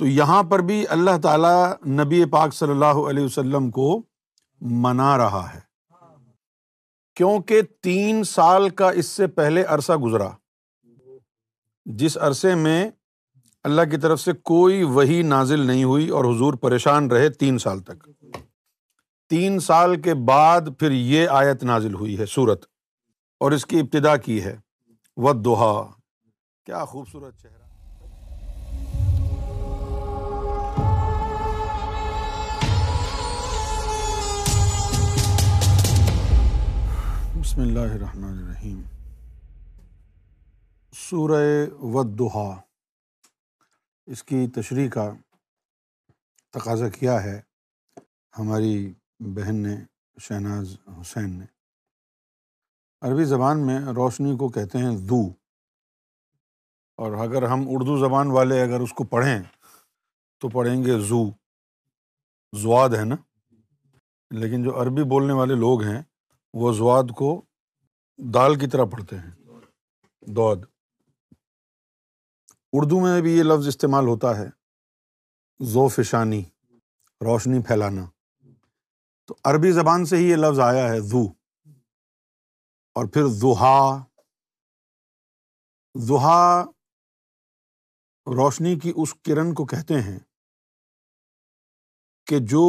تو یہاں پر بھی اللہ تعالیٰ نبی پاک صلی اللہ علیہ وسلم کو منا رہا ہے کیونکہ تین سال کا اس سے پہلے عرصہ گزرا جس عرصے میں اللہ کی طرف سے کوئی وہی نازل نہیں ہوئی اور حضور پریشان رہے تین سال تک تین سال کے بعد پھر یہ آیت نازل ہوئی ہے سورت اور اس کی ابتدا کی ہے ود دوہا کیا خوبصورت چہرہ بسم اللہ الرحمن الرحیم سورہ ودہا اس کی تشریح کا تقاضا کیا ہے ہماری بہن نے شہناز حسین نے عربی زبان میں روشنی کو کہتے ہیں دو اور اگر ہم اردو زبان والے اگر اس کو پڑھیں تو پڑھیں گے زو زواد ہے نا لیکن جو عربی بولنے والے لوگ ہیں وہ زواد کو دال کی طرح پڑھتے ہیں دود اردو میں بھی یہ لفظ استعمال ہوتا ہے زو فشانی روشنی پھیلانا تو عربی زبان سے ہی یہ لفظ آیا ہے زو اور پھر زحا زحا روشنی کی اس کرن کو کہتے ہیں کہ جو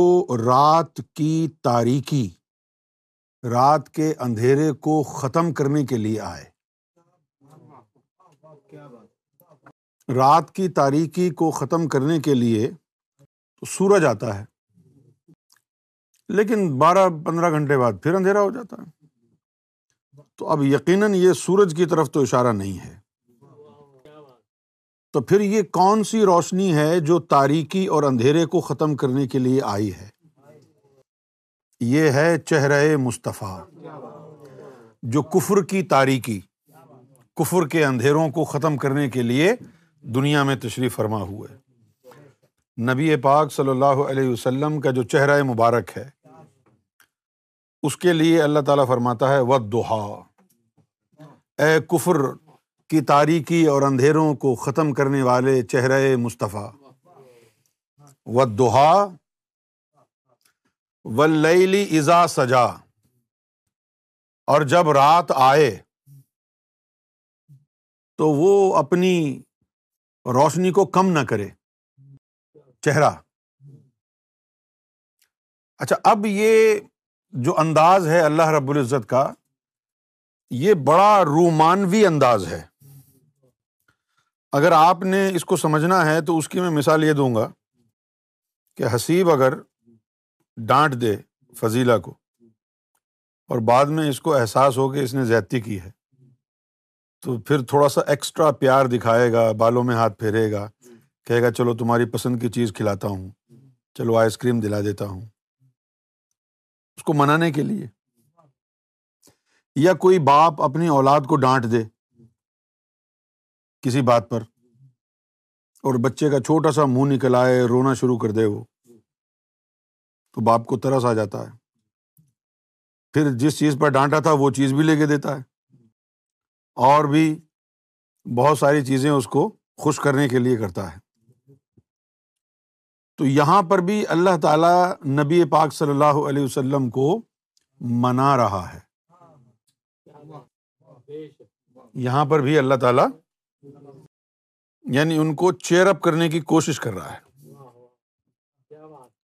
رات کی تاریکی رات کے اندھیرے کو ختم کرنے کے لیے آئے رات کی تاریکی کو ختم کرنے کے لیے تو سورج آتا ہے لیکن بارہ پندرہ گھنٹے بعد پھر اندھیرا ہو جاتا ہے تو اب یقیناً یہ سورج کی طرف تو اشارہ نہیں ہے تو پھر یہ کون سی روشنی ہے جو تاریکی اور اندھیرے کو ختم کرنے کے لیے آئی ہے یہ ہے چہرہ مصطفیٰ جو کفر کی تاریکی کفر کے اندھیروں کو ختم کرنے کے لیے دنیا میں تشریف فرما ہوا ہے نبی پاک صلی اللہ علیہ وسلم کا جو چہرہ مبارک ہے اس کے لیے اللہ تعالیٰ فرماتا ہے ود دہا اے کفر کی تاریکی اور اندھیروں کو ختم کرنے والے چہرہ مصطفیٰ ود دہا ولیلی ازا سجا اور جب رات آئے تو وہ اپنی روشنی کو کم نہ کرے چہرہ اچھا اب یہ جو انداز ہے اللہ رب العزت کا یہ بڑا رومانوی انداز ہے اگر آپ نے اس کو سمجھنا ہے تو اس کی میں مثال یہ دوں گا کہ حسیب اگر ڈانٹ دے فضیلہ کو اور بعد میں اس کو احساس ہو کہ اس نے زیادتی کی ہے تو پھر تھوڑا سا ایکسٹرا پیار دکھائے گا بالوں میں ہاتھ پھیرے گا کہے گا چلو تمہاری پسند کی چیز کھلاتا ہوں چلو آئس کریم دلا دیتا ہوں اس کو منانے کے لیے یا کوئی باپ اپنی اولاد کو ڈانٹ دے کسی بات پر اور بچے کا چھوٹا سا منہ نکل آئے رونا شروع کر دے وہ تو باپ کو ترس آ جاتا ہے پھر جس چیز پر ڈانٹا تھا وہ چیز بھی لے کے دیتا ہے اور بھی بہت ساری چیزیں اس کو خوش کرنے کے لیے کرتا ہے تو یہاں پر بھی اللہ تعالی نبی پاک صلی اللہ علیہ وسلم کو منا رہا ہے یہاں پر بھی اللہ تعالی یعنی ان کو چیئر اپ کرنے کی کوشش کر رہا ہے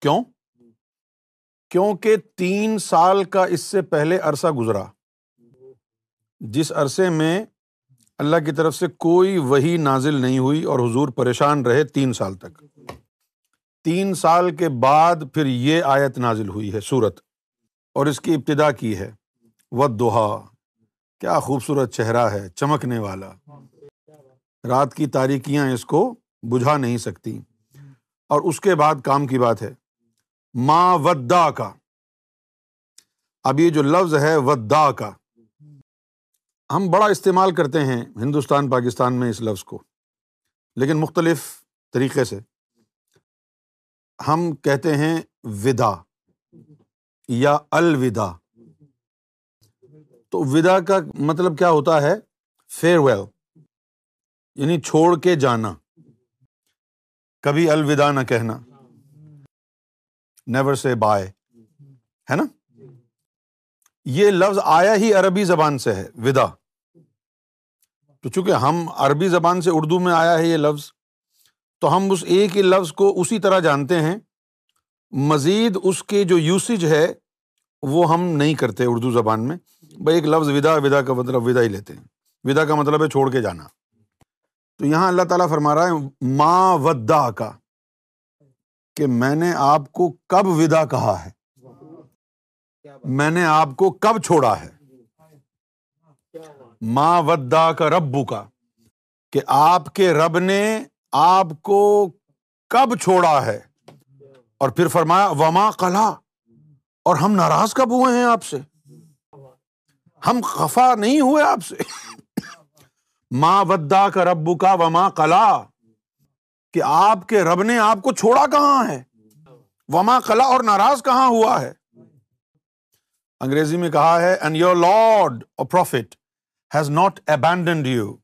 کیوں کیونکہ تین سال کا اس سے پہلے عرصہ گزرا جس عرصے میں اللہ کی طرف سے کوئی وہی نازل نہیں ہوئی اور حضور پریشان رہے تین سال تک تین سال کے بعد پھر یہ آیت نازل ہوئی ہے سورت اور اس کی ابتدا کی ہے ود دوہا کیا خوبصورت چہرہ ہے چمکنے والا رات کی تاریکیاں اس کو بجھا نہیں سکتی اور اس کے بعد کام کی بات ہے ماں ودا کا اب یہ جو لفظ ہے ودا کا ہم بڑا استعمال کرتے ہیں ہندوستان پاکستان میں اس لفظ کو لیکن مختلف طریقے سے ہم کہتے ہیں ودا یا الوداع تو ودا کا مطلب کیا ہوتا ہے فیئر ویل یعنی چھوڑ کے جانا کبھی الوداع نہ کہنا نیور سے بائے ہے نا یہ لفظ آیا ہی عربی زبان سے ہے ودا تو چونکہ ہم عربی زبان سے اردو میں آیا ہے یہ لفظ تو ہم اس ایک ہی لفظ کو اسی طرح جانتے ہیں مزید اس کے جو یوسیج ہے وہ ہم نہیں کرتے اردو زبان میں بھائی ایک لفظ ودا ودا کا مطلب ودا ہی لیتے ہیں ودا کا مطلب ہے چھوڑ کے جانا تو یہاں اللہ تعالیٰ فرما رہا ہے ما ودا کا کہ میں نے آپ کو کب ودا کہا ہے میں نے آپ کو کب چھوڑا ہے ماں ودا کا ربو کا کہ آپ کے رب نے آپ کو کب چھوڑا ہے اور پھر فرمایا وما کلا اور ہم ناراض کب ہوئے ہیں آپ سے ہم خفا نہیں ہوئے آپ سے ماں ودا کا ربو کا وما کلا کہ آپ کے رب نے آپ کو چھوڑا کہاں ہے وما خلا اور ناراض کہاں ہوا ہے انگریزی میں کہا ہے اینڈ یور لارڈ اور prophet has not abandoned you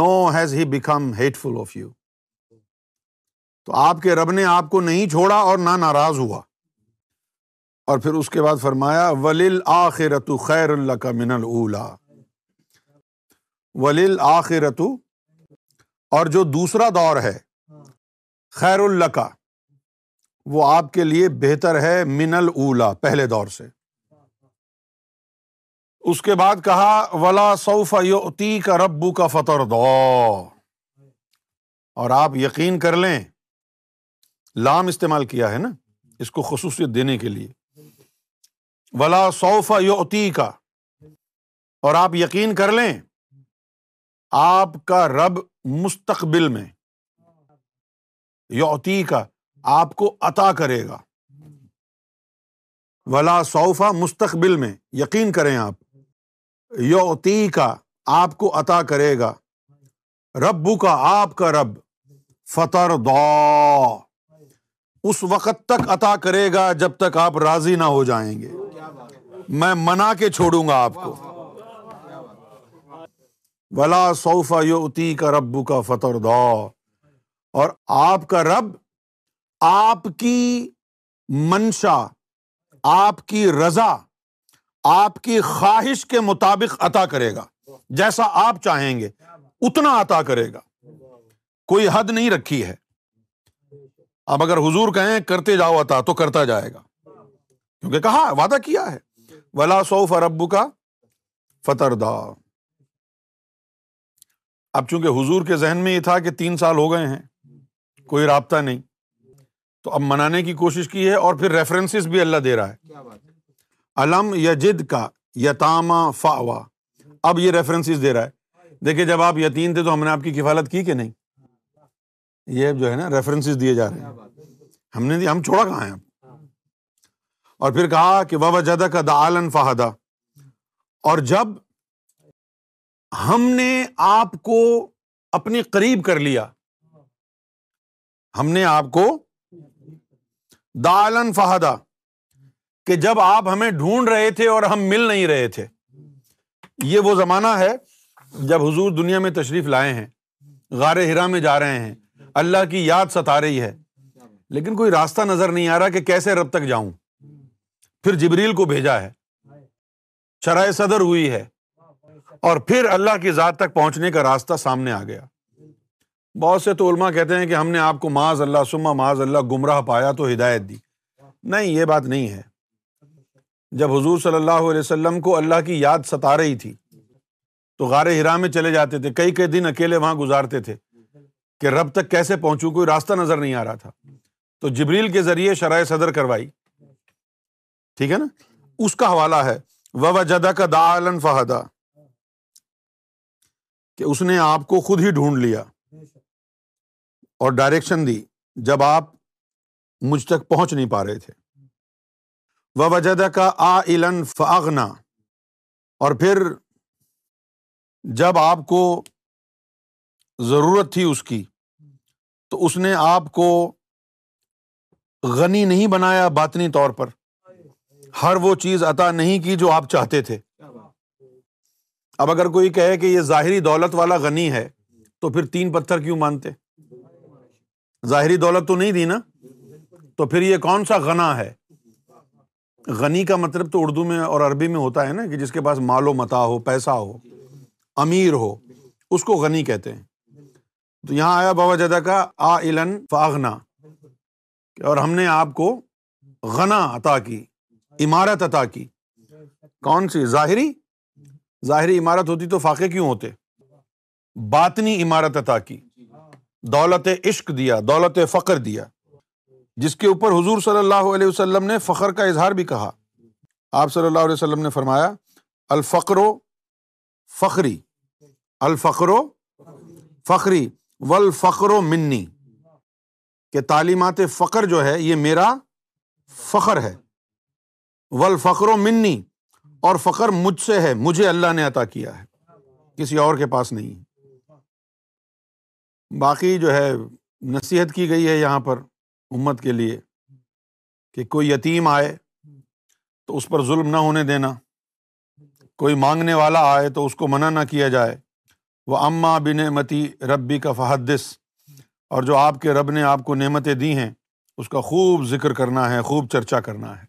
no has he become hateful of you تو آپ کے رب نے آپ کو نہیں چھوڑا اور نہ ناراض ہوا اور پھر اس کے بعد فرمایا ولیل آخرت خیر اللہ کا من الا ولیل آخرتو اور جو دوسرا دور ہے خیر اللہ کا وہ آپ کے لیے بہتر ہے من اللہ پہلے دور سے اس کے بعد کہا ولا سوف یوتی کا ربو کا فتح دو اور آپ یقین کر لیں لام استعمال کیا ہے نا اس کو خصوصیت دینے کے لیے ولا سوف یوتی کا اور آپ یقین کر لیں آپ کا رب مستقبل میں یوتی کا آپ کو عطا کرے گا ولا صوفا مستقبل میں یقین کریں آپ یوتی کا آپ کو عطا کرے گا ربو کا آپ کا رب فتر دو اس وقت تک عطا کرے گا جب تک آپ راضی نہ ہو جائیں گے میں منا کے چھوڑوں گا آپ کو ولا صوفا یوتی کا ربو کا فتر دو اور آپ کا رب آپ کی منشا آپ کی رضا آپ کی خواہش کے مطابق عطا کرے گا جیسا آپ چاہیں گے اتنا عطا کرے گا کوئی حد نہیں رکھی ہے اب اگر حضور کہیں کرتے جاؤ عطا تو کرتا جائے گا کیونکہ کہا وعدہ کیا ہے ولا سوف ربو کا فتر دا اب چونکہ حضور کے ذہن میں یہ تھا کہ تین سال ہو گئے ہیں کوئی رابطہ نہیں تو اب منانے کی کوشش کی ہے اور پھر ریفرنس بھی اللہ دے رہا ہے جد کا یتام فاوا اب یہ ریفرنس دے رہا ہے دیکھیے جب آپ یتیم تھے تو ہم نے آپ کی کفالت کی کہ نہیں یہ جو ہے نا ریفرنس دیے جا رہے ہیں ہم نے ہم چھوڑا کہاں ہیں اور پھر کہا کہ وبا جدا کا فہدا اور جب ہم نے آپ کو اپنی قریب کر لیا ہم نے آپ کو دالن فہدا کہ جب آپ ہمیں ڈھونڈ رہے تھے اور ہم مل نہیں رہے تھے یہ وہ زمانہ ہے جب حضور دنیا میں تشریف لائے ہیں غار ہرا میں جا رہے ہیں اللہ کی یاد ستا رہی ہے لیکن کوئی راستہ نظر نہیں آ رہا کہ کیسے رب تک جاؤں پھر جبریل کو بھیجا ہے شرائ صدر ہوئی ہے اور پھر اللہ کی ذات تک پہنچنے کا راستہ سامنے آ گیا بہت سے تو علما کہتے ہیں کہ ہم نے آپ کو معاذ اللہ سما ماض اللہ گمراہ پایا تو ہدایت دی نہیں یہ بات نہیں ہے جب حضور صلی اللہ علیہ وسلم کو اللہ کی یاد ستا رہی تھی تو غار ہرا میں چلے جاتے تھے کئی کئی دن اکیلے وہاں گزارتے تھے کہ رب تک کیسے پہنچوں کوئی راستہ نظر نہیں آ رہا تھا تو جبریل کے ذریعے شرائ صدر کروائی ٹھیک ہے نا اس کا حوالہ ہے و جدا کا دا فہدا کہ اس نے آپ کو خود ہی ڈھونڈ لیا اور ڈائریکشن دی جب آپ مجھ تک پہنچ نہیں پا رہے تھے وہ وجہ کا آ علن فاغنا اور پھر جب آپ کو ضرورت تھی اس کی تو اس نے آپ کو غنی نہیں بنایا باطنی طور پر ہر وہ چیز عطا نہیں کی جو آپ چاہتے تھے اب اگر کوئی کہے کہ یہ ظاہری دولت والا غنی ہے تو پھر تین پتھر کیوں مانتے ظاہری دولت تو نہیں دی نا تو پھر یہ کون سا غنا ہے غنی کا مطلب تو اردو میں اور عربی میں ہوتا ہے نا کہ جس کے پاس مال و متا ہو پیسہ ہو امیر ہو اس کو غنی کہتے ہیں تو یہاں آیا بابا جدا کا آ علن فاغنا اور ہم نے آپ کو غنا عطا کی عمارت عطا کی کون سی ظاہری ظاہری عمارت ہوتی تو فاقے کیوں ہوتے باطنی عمارت عطا کی دولت عشق دیا دولت فخر دیا جس کے اوپر حضور صلی اللہ علیہ وسلم نے فخر کا اظہار بھی کہا آپ صلی اللہ علیہ وسلم نے فرمایا الفقر و فخری الفقر و فخری و الفقر و منی کہ تعلیمات فخر جو ہے یہ میرا فخر ہے الفقر و منی اور فخر مجھ سے ہے مجھے اللہ نے عطا کیا ہے کسی اور کے پاس نہیں ہے باقی جو ہے نصیحت کی گئی ہے یہاں پر امت کے لیے کہ کوئی یتیم آئے تو اس پر ظلم نہ ہونے دینا کوئی مانگنے والا آئے تو اس کو منع نہ کیا جائے وہ اماں بن متی ربی کا فحدس اور جو آپ کے رب نے آپ کو نعمتیں دی ہیں اس کا خوب ذکر کرنا ہے خوب چرچا کرنا ہے